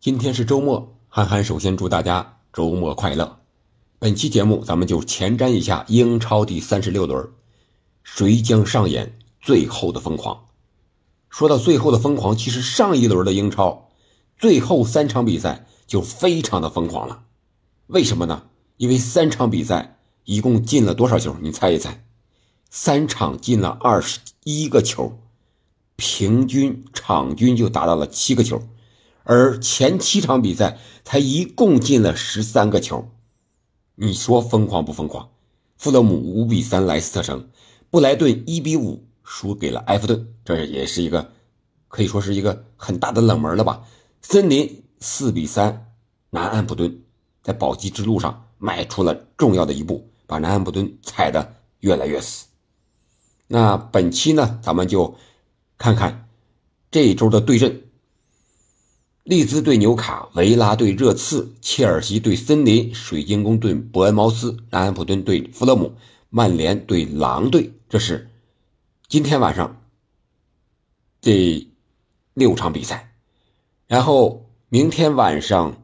今天是周末，憨憨首先祝大家周末快乐。本期节目咱们就前瞻一下英超第三十六轮，谁将上演最后的疯狂？说到最后的疯狂，其实上一轮的英超最后三场比赛就非常的疯狂了。为什么呢？因为三场比赛一共进了多少球？你猜一猜？三场进了二十一个球，平均场均就达到了七个球。而前七场比赛才一共进了十三个球，你说疯狂不疯狂？富勒姆五比三莱斯特城，布莱顿一比五输给了埃弗顿，这也是一个可以说是一个很大的冷门了吧？森林四比三南安普顿，在保级之路上迈出了重要的一步，把南安普顿踩得越来越死。那本期呢，咱们就看看这一周的对阵。利兹对纽卡，维拉对热刺，切尔西对森林，水晶宫对伯恩茅斯，南安普顿对弗勒姆，曼联对狼队。这是今天晚上这六场比赛。然后明天晚上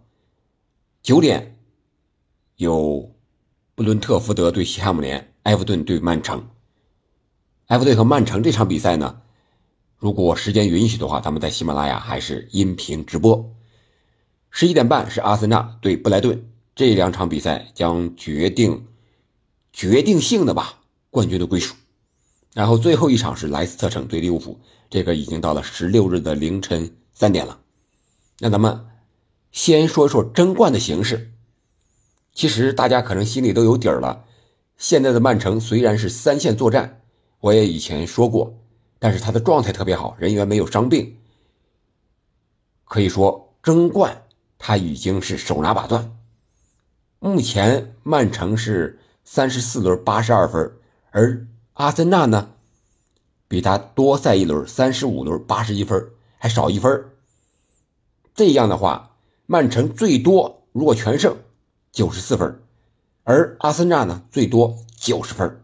九点有布伦特福德对西汉姆联，埃弗顿对曼城。埃弗顿和曼城这场比赛呢？如果时间允许的话，咱们在喜马拉雅还是音频直播。十一点半是阿森纳对布莱顿，这两场比赛将决定决定性的吧冠军的归属。然后最后一场是莱斯特城对利物浦，这个已经到了十六日的凌晨三点了。那咱们先说说争冠的形势。其实大家可能心里都有底儿了。现在的曼城虽然是三线作战，我也以前说过。但是他的状态特别好，人员没有伤病，可以说争冠他已经是手拿把攥。目前曼城是三十四轮八十二分，而阿森纳呢比他多赛一轮，三十五轮八十一分，还少一分。这样的话，曼城最多如果全胜九十四分，而阿森纳呢最多九十分。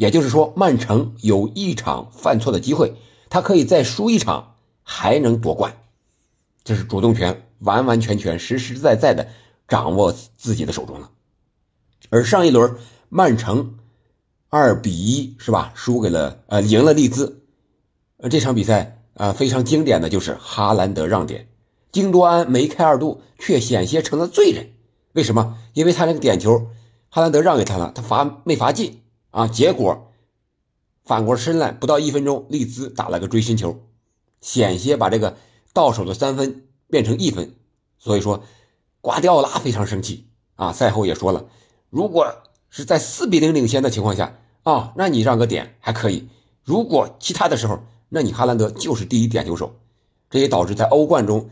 也就是说，曼城有一场犯错的机会，他可以再输一场，还能夺冠。这是主动权完完全全、实实在在的掌握自己的手中了。而上一轮曼城二比一是吧，输给了呃赢了利兹。呃这场比赛啊非常经典的就是哈兰德让点，京多安梅开二度，却险些成了罪人。为什么？因为他那个点球，哈兰德让给他了，他罚没罚进。啊！结果反过身来，不到一分钟，利兹打了个追身球，险些把这个到手的三分变成一分。所以说，瓜迪奥拉非常生气啊！赛后也说了，如果是在四比零领先的情况下啊，那你让个点还可以；如果其他的时候，那你哈兰德就是第一点球手。这也导致在欧冠中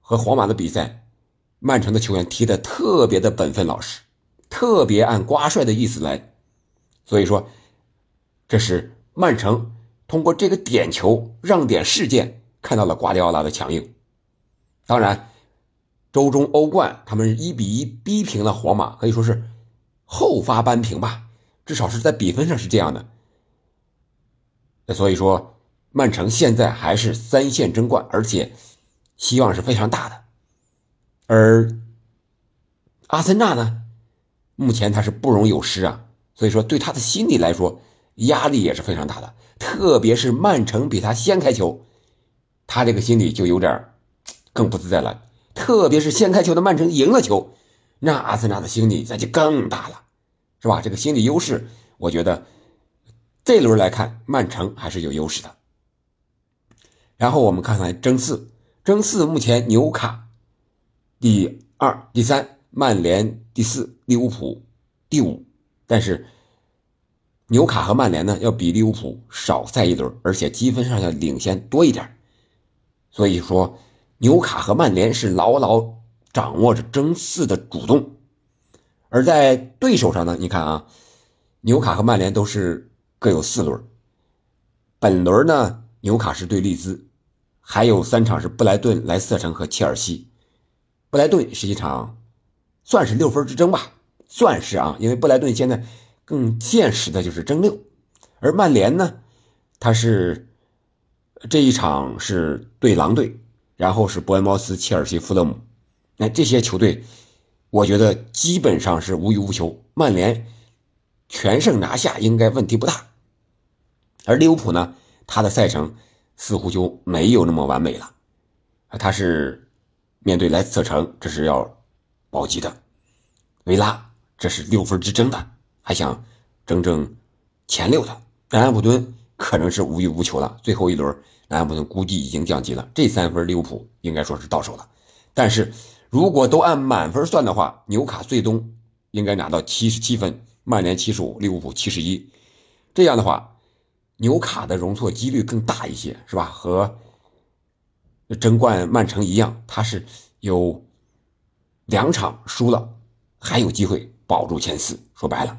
和皇马的比赛，曼城的球员踢得特别的本分老实，特别按瓜帅的意思来。所以说，这是曼城通过这个点球让点事件看到了瓜迪奥拉的强硬。当然，周中欧冠他们一比一逼平了皇马，可以说是后发扳平吧，至少是在比分上是这样的。所以说，曼城现在还是三线争冠，而且希望是非常大的。而阿森纳呢，目前他是不容有失啊。所以说，对他的心理来说，压力也是非常大的。特别是曼城比他先开球，他这个心里就有点更不自在了。特别是先开球的曼城赢了球，那阿森纳的心理那就更大了，是吧？这个心理优势，我觉得这轮来看，曼城还是有优势的。然后我们看看争四，争四目前纽卡第二、第三，曼联第四，利物浦第五。但是，纽卡和曼联呢，要比利物浦少赛一轮，而且积分上要领先多一点。所以说，纽卡和曼联是牢牢掌握着争四的主动。而在对手上呢，你看啊，纽卡和曼联都是各有四轮。本轮呢，纽卡是对利兹，还有三场是布莱顿、莱斯特城和切尔西。布莱顿是一场，算是六分之争吧。算是啊，因为布莱顿现在更现实的就是争六，而曼联呢，他是这一场是对狼队，然后是伯恩茅斯、切尔西、富勒姆，那这些球队，我觉得基本上是无欲无求。曼联全胜拿下应该问题不大，而利物浦呢，他的赛程似乎就没有那么完美了。他是面对莱斯特城，这是要保级的；维拉这是六分之争的，还想争争前六的。南安普敦可能是无欲无求了，最后一轮。南安普顿估计已经降级了，这三分利物浦应该说是到手了。但是如果都按满分算的话，纽卡最终应该拿到七十七分，曼联七十五，利物浦七十一。这样的话，纽卡的容错几率更大一些，是吧？和争冠曼城一样，他是有两场输了，还有机会保住前四。说白了，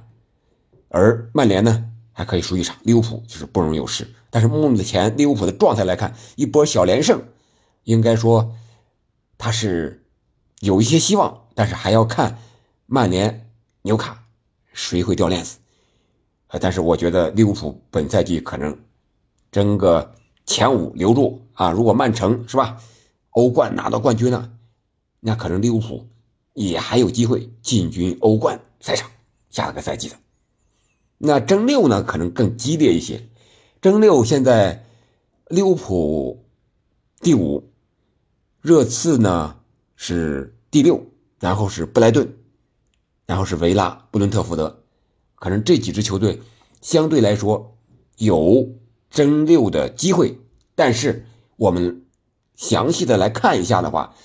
而曼联呢？还可以输一场，利物浦就是不容有失。但是目前利物浦的状态来看，一波小连胜，应该说他是有一些希望，但是还要看曼联、纽卡谁会掉链子。呃，但是我觉得利物浦本赛季可能争个前五留住啊。如果曼城是吧，欧冠拿到冠军了，那可能利物浦也还有机会进军欧冠赛场下个赛季的。那争六呢，可能更激烈一些。争六现在，利物浦第五，热刺呢是第六，然后是布莱顿，然后是维拉、布伦特福德，可能这几支球队相对来说有争六的机会。但是我们详细的来看一下的话，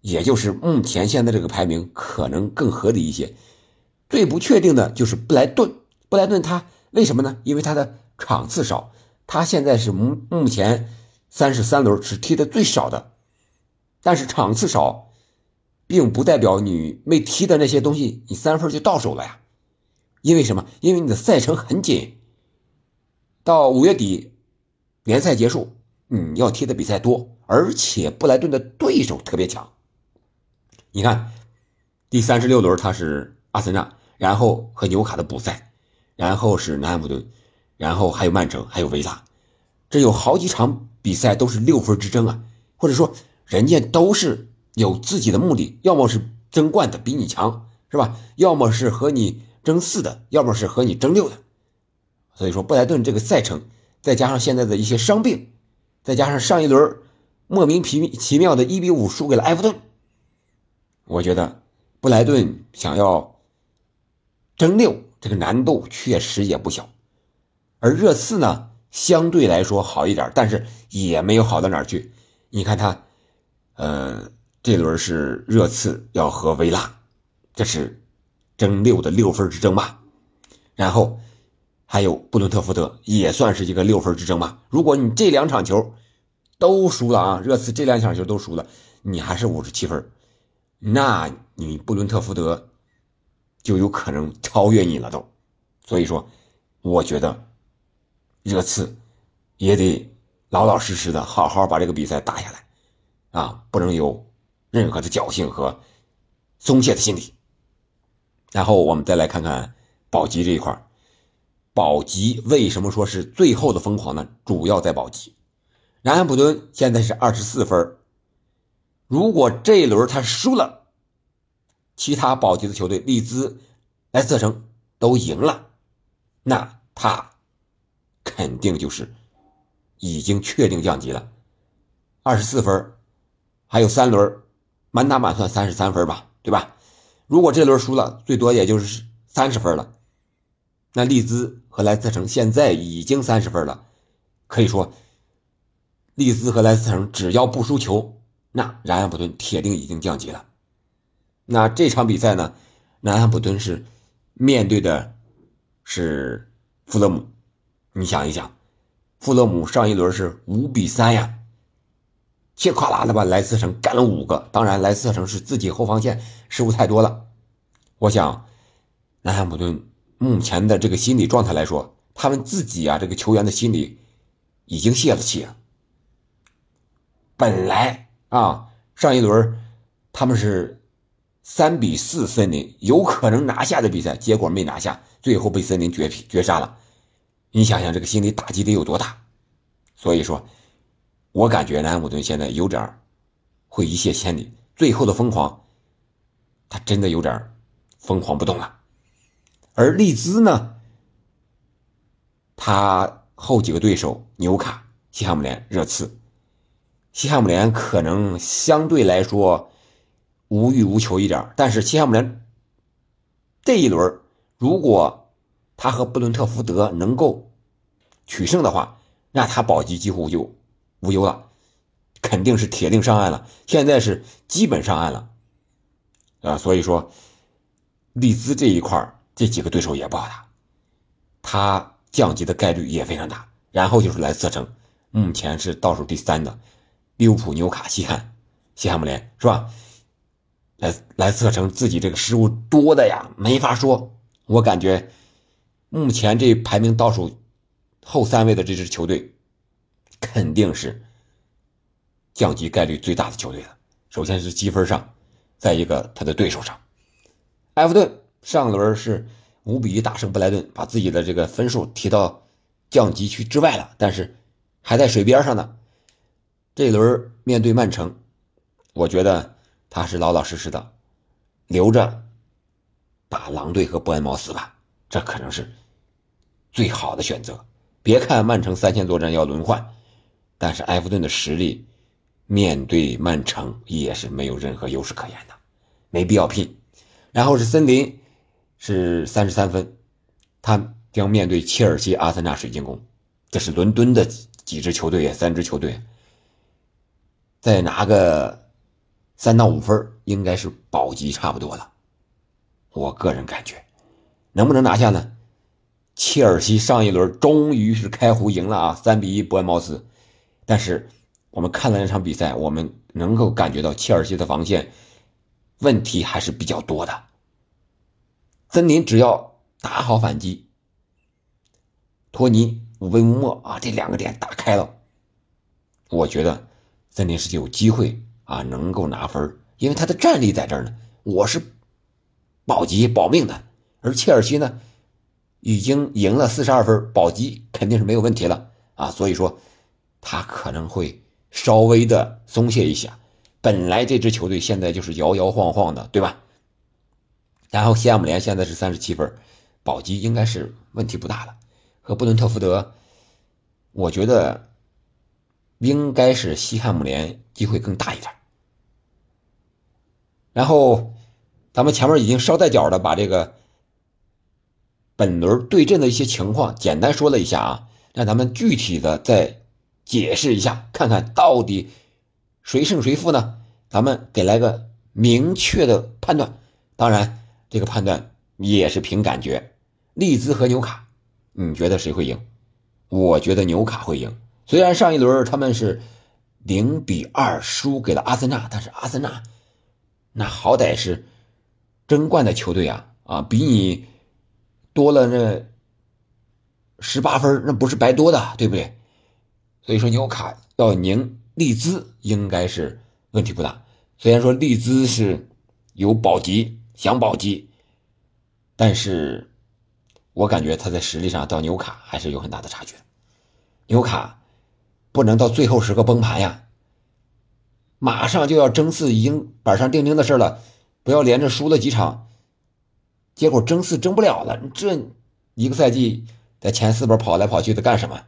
也就是目前现在这个排名可能更合理一些。最不确定的就是布莱顿。布莱顿他为什么呢？因为他的场次少，他现在是目目前三十三轮是踢的最少的。但是场次少，并不代表你没踢的那些东西，你三分就到手了呀。因为什么？因为你的赛程很紧，到五月底联赛结束，你要踢的比赛多，而且布莱顿的对手特别强。你看，第三十六轮他是阿森纳，然后和纽卡的补赛。然后是南安普顿，然后还有曼城，还有维拉，这有好几场比赛都是六分之争啊，或者说人家都是有自己的目的，要么是争冠的比你强，是吧？要么是和你争四的，要么是和你争六的。所以说布莱顿这个赛程，再加上现在的一些伤病，再加上上一轮莫名其妙的一比五输给了埃弗顿，我觉得布莱顿想要争六。这个难度确实也不小，而热刺呢，相对来说好一点，但是也没有好到哪儿去。你看他，呃，这轮是热刺要和维拉，这是争六的六分之争吧？然后还有布伦特福德，也算是一个六分之争吧？如果你这两场球都输了啊，热刺这两场球都输了，你还是五十七分，那你布伦特福德。就有可能超越你了都，所以说，我觉得热刺也得老老实实的好好把这个比赛打下来，啊，不能有任何的侥幸和松懈的心理。然后我们再来看看保级这一块保级为什么说是最后的疯狂呢？主要在保级。南安普敦现在是二十四分，如果这一轮他输了。其他保级的球队，利兹、莱斯特城都赢了，那他肯定就是已经确定降级了。二十四分，还有三轮，满打满算三十三分吧，对吧？如果这轮输了，最多也就是三十分了。那利兹和莱斯特城现在已经三十分了，可以说，利兹和莱斯特城只要不输球，那南安普顿铁定已经降级了。那这场比赛呢？南安普顿是面对的是富勒姆。你想一想，富勒姆上一轮是五比三呀，切垮啦的把莱斯特城干了五个。当然，莱斯特城是自己后防线失误太多了。我想，南安普顿目前的这个心理状态来说，他们自己啊，这个球员的心理已经泄了气了。本来啊，上一轮他们是。三比四，森林有可能拿下的比赛，结果没拿下，最后被森林绝绝杀了。你想想这个心理打击得有多大？所以说，我感觉南安普顿现在有点会一泻千里。最后的疯狂，他真的有点疯狂不动了。而利兹呢，他后几个对手纽卡、西汉姆联、热刺，西汉姆联可能相对来说无欲无求一点，但是西汉姆联这一轮如果他和布伦特福德能够取胜的话，那他保级几乎就无忧了，肯定是铁定上岸了。现在是基本上岸了，啊，所以说利兹这一块这几个对手也不好打，他降级的概率也非常大。然后就是莱斯特城，目前是倒数第三的，利物浦、纽卡、西汉、西汉姆联是吧？来来，测成自己这个失误多的呀，没法说。我感觉目前这排名倒数。后三位的这支球队，肯定是降级概率最大的球队了。首先是积分上，再一个他的对手上，埃弗顿上轮是五比一大胜布莱顿，把自己的这个分数提到降级区之外了，但是还在水边上呢。这轮面对曼城，我觉得他是老老实实的留着打狼队和伯恩茅斯吧，这可能是最好的选择。别看曼城三线作战要轮换，但是埃弗顿的实力面对曼城也是没有任何优势可言的，没必要拼。然后是森林，是三十三分，他将面对切尔西、阿森纳、水晶宫，这是伦敦的几支球队三支球队，再拿个三到五分，应该是保级差不多了。我个人感觉，能不能拿下呢？切尔西上一轮终于是开胡赢了啊，三比一伯恩茅斯。但是我们看了那场比赛，我们能够感觉到切尔西的防线问题还是比较多的。森林只要打好反击，托尼乌贝乌莫啊这两个点打开了，我觉得森林是有机会啊能够拿分，因为他的战力在这儿呢。我是保级保命的，而切尔西呢？已经赢了四十二分，保级肯定是没有问题了啊！所以说，他可能会稍微的松懈一下。本来这支球队现在就是摇摇晃晃的，对吧？然后西汉姆联现在是三十七分，保级应该是问题不大了。和布伦特福德，我觉得应该是西汉姆联机会更大一点。然后咱们前面已经捎带脚的把这个。本轮对阵的一些情况，简单说了一下啊，让咱们具体的再解释一下，看看到底谁胜谁负呢？咱们给来个明确的判断。当然，这个判断也是凭感觉。利兹和纽卡，你觉得谁会赢？我觉得纽卡会赢。虽然上一轮他们是零比二输给了阿森纳，但是阿森纳那好歹是争冠的球队啊啊，比你。多了那十八分，那不是白多的，对不对？所以说纽卡到宁利兹应该是问题不大。虽然说利兹是有保级想保级，但是我感觉他在实力上到纽卡还是有很大的差距。纽卡不能到最后时刻崩盘呀！马上就要争四，已经板上钉钉的事了，不要连着输了几场。结果争四争不了了，这一个赛季在前四边跑来跑去的干什么？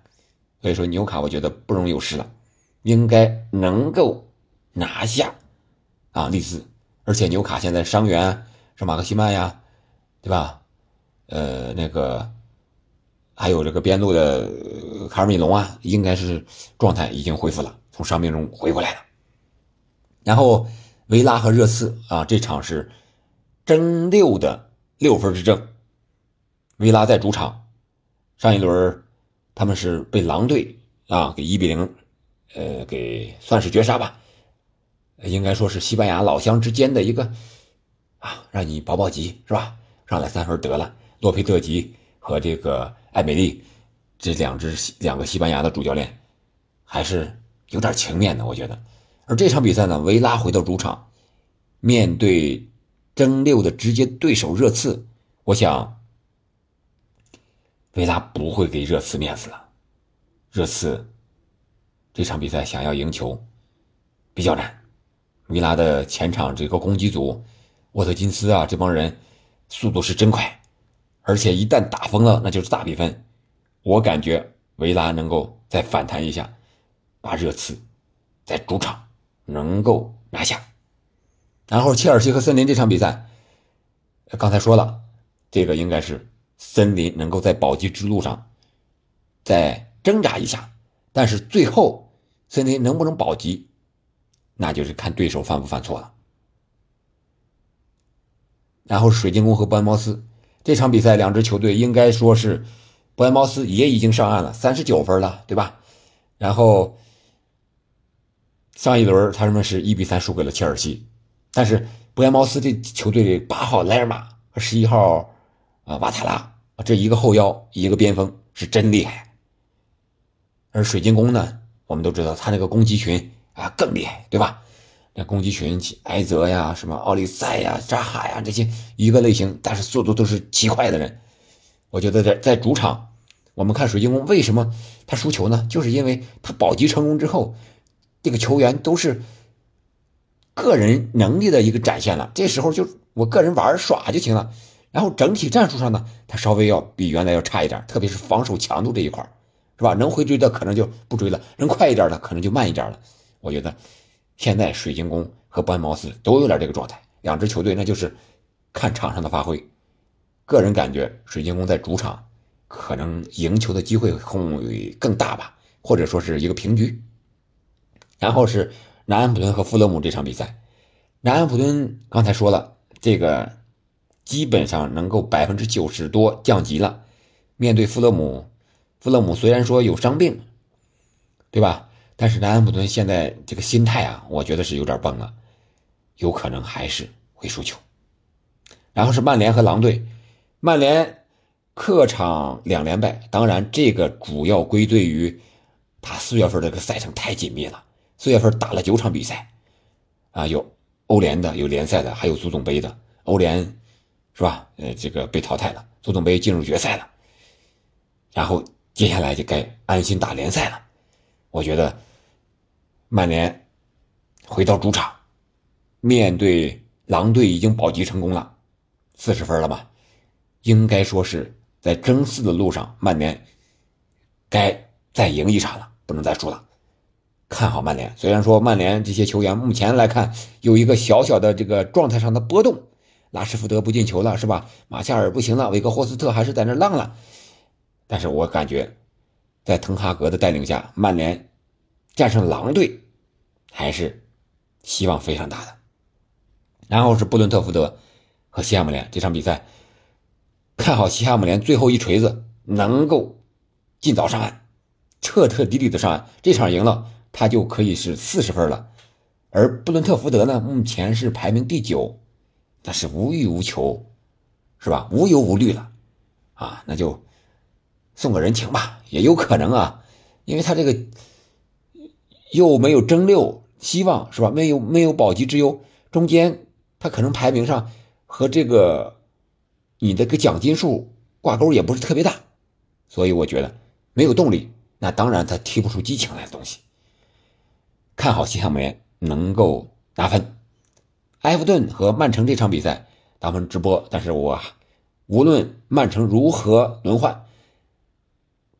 所以说纽卡我觉得不容有失了，应该能够拿下啊利兹。而且纽卡现在伤员是马克西曼呀，对吧？呃，那个还有这个边路的卡尔米隆啊，应该是状态已经恢复了，从伤病中回过来了。然后维拉和热刺啊，这场是争六的。六分之争，维拉在主场，上一轮他们是被狼队啊给一比零，呃，给算是绝杀吧，应该说是西班牙老乡之间的一个啊，让你保保级是吧？上来三分得了。洛佩特吉和这个艾美丽这两支两个西班牙的主教练还是有点情面的，我觉得。而这场比赛呢，维拉回到主场，面对。争六的直接对手热刺，我想维拉不会给热刺面子了。热刺这场比赛想要赢球比较难，维拉的前场这个攻击组，沃特金斯啊这帮人速度是真快，而且一旦打疯了，那就是大比分。我感觉维拉能够再反弹一下，把热刺在主场能够拿下。然后切尔西和森林这场比赛，刚才说了，这个应该是森林能够在保级之路上再挣扎一下，但是最后森林能不能保级？那就是看对手犯不犯错了。然后水晶宫和伯恩茅斯这场比赛，两支球队应该说是伯恩茅斯也已经上岸了，三十九分了，对吧？然后上一轮他们是一比三输给了切尔西，但是伯恩茅斯这球队的八号莱尔马和十一号啊瓦塔拉这一个后腰一个边锋是真厉害，而水晶宫呢，我们都知道他那个攻击群。啊，更厉害，对吧？那攻击群，埃泽呀，什么奥利塞呀、扎哈呀，这些一个类型，但是速度都是极快的人。我觉得在在主场，我们看水晶宫为什么他输球呢？就是因为他保级成功之后，这个球员都是个人能力的一个展现了。这时候就我个人玩耍就行了，然后整体战术上呢，他稍微要比原来要差一点，特别是防守强度这一块是吧？能回追的可能就不追了，能快一点的可能就慢一点了。我觉得现在水晶宫和伯恩茅斯都有点这个状态，两支球队那就是看场上的发挥。个人感觉水晶宫在主场可能赢球的机会会更大吧，或者说是一个平局。然后是南安普顿和富勒姆这场比赛，南安普顿刚才说了，这个基本上能够百分之九十多降级了。面对富勒姆，富勒姆虽然说有伤病，对吧？但是南安普顿现在这个心态啊，我觉得是有点崩了，有可能还是会输球。然后是曼联和狼队，曼联客场两连败，当然这个主要归罪于他四月份这个赛程太紧密了，四月份打了九场比赛，啊，有欧联的，有联赛的，还有足总杯的。欧联是吧？呃，这个被淘汰了，足总杯进入决赛了，然后接下来就该安心打联赛了。我觉得曼联回到主场，面对狼队已经保级成功了，四十分了吧？应该说是在争四的路上，曼联该再赢一场了，不能再输了。看好曼联。虽然说曼联这些球员目前来看有一个小小的这个状态上的波动，拉什福德不进球了，是吧？马夏尔不行了，维格霍斯特还是在那浪了，但是我感觉。在滕哈格的带领下，曼联战胜狼队还是希望非常大的。然后是布伦特福德和西汉姆联这场比赛，看好西汉姆联最后一锤子能够尽早上岸，彻彻底底的上岸。这场赢了，他就可以是四十分了。而布伦特福德呢，目前是排名第九，那是无欲无求，是吧？无忧无虑了啊，那就。送个人情吧，也有可能啊，因为他这个又没有争六希望是吧？没有没有保级之忧，中间他可能排名上和这个你的个奖金数挂钩也不是特别大，所以我觉得没有动力，那当然他提不出激情来的东西。看好西汉姆联能够拿分，埃弗顿和曼城这场比赛咱们直播，但是我无论曼城如何轮换。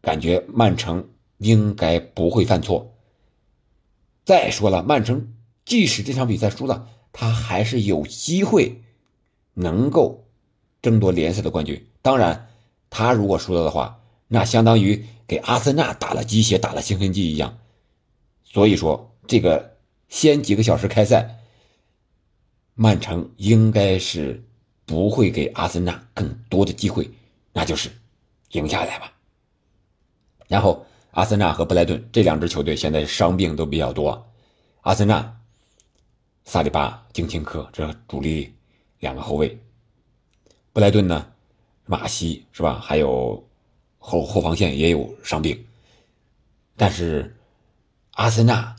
感觉曼城应该不会犯错。再说了，曼城即使这场比赛输了，他还是有机会能够争夺联赛的冠军。当然，他如果输了的话，那相当于给阿森纳打了鸡血、打了兴奋剂一样。所以说，这个先几个小时开赛，曼城应该是不会给阿森纳更多的机会，那就是赢下来吧。然后，阿森纳和布莱顿这两支球队现在伤病都比较多。阿森纳，萨里巴、金琴科这主力两个后卫；布莱顿呢，马西是吧？还有后后防线也有伤病。但是，阿森纳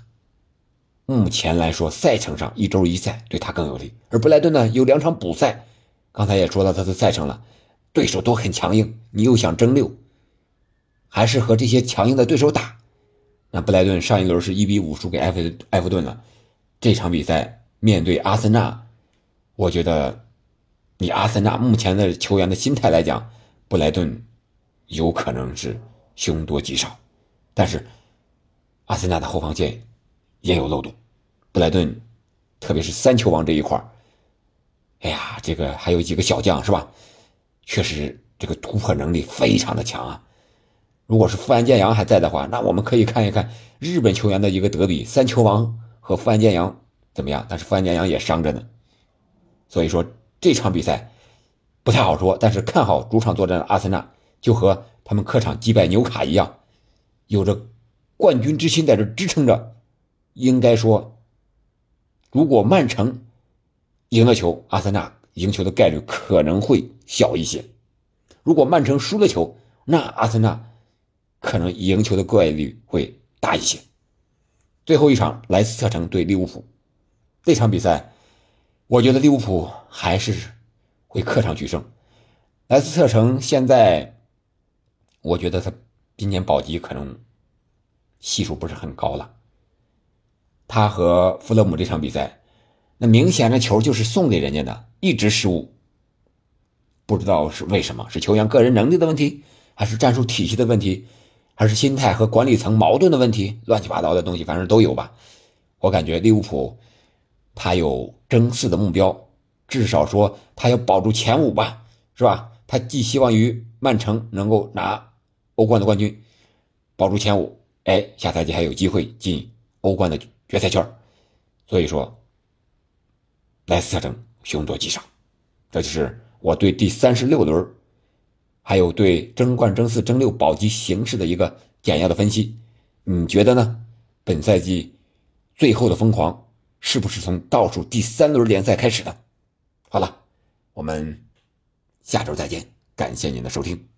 目前来说，赛程上一周一赛对他更有利，而布莱顿呢有两场补赛。刚才也说了他的赛程了，对手都很强硬，你又想争六。还是和这些强硬的对手打，那布莱顿上一轮是一比五输给埃弗埃弗顿了，这场比赛面对阿森纳，我觉得以阿森纳目前的球员的心态来讲，布莱顿有可能是凶多吉少。但是阿森纳的后防线也有漏洞，布莱顿特别是三球王这一块哎呀，这个还有几个小将是吧？确实这个突破能力非常的强啊。如果是富安健洋还在的话，那我们可以看一看日本球员的一个德比，三球王和富安健洋怎么样？但是富安健洋也伤着呢，所以说这场比赛不太好说。但是看好主场作战的阿森纳，就和他们客场击败纽卡一样，有着冠军之心在这支撑着。应该说，如果曼城赢了球，阿森纳赢球的概率可能会小一些；如果曼城输了球，那阿森纳。可能赢球的概率会大一些。最后一场莱斯特城对利物浦这场比赛，我觉得利物浦还是会客场取胜。莱斯特城现在，我觉得他今年保级可能系数不是很高了。他和富勒姆这场比赛，那明显的球就是送给人家的，一直失误。不知道是为什么，是球员个人能力的问题，还是战术体系的问题？还是心态和管理层矛盾的问题，乱七八糟的东西，反正都有吧。我感觉利物浦他有争四的目标，至少说他要保住前五吧，是吧？他寄希望于曼城能够拿欧冠的冠军，保住前五，哎，下赛季还有机会进欧冠的决赛圈。所以说，莱斯特城凶多吉少，这就是我对第三十六轮。还有对争冠、争四、争六保级形势的一个简要的分析，你觉得呢？本赛季最后的疯狂是不是从倒数第三轮联赛开始的？好了，我们下周再见，感谢您的收听。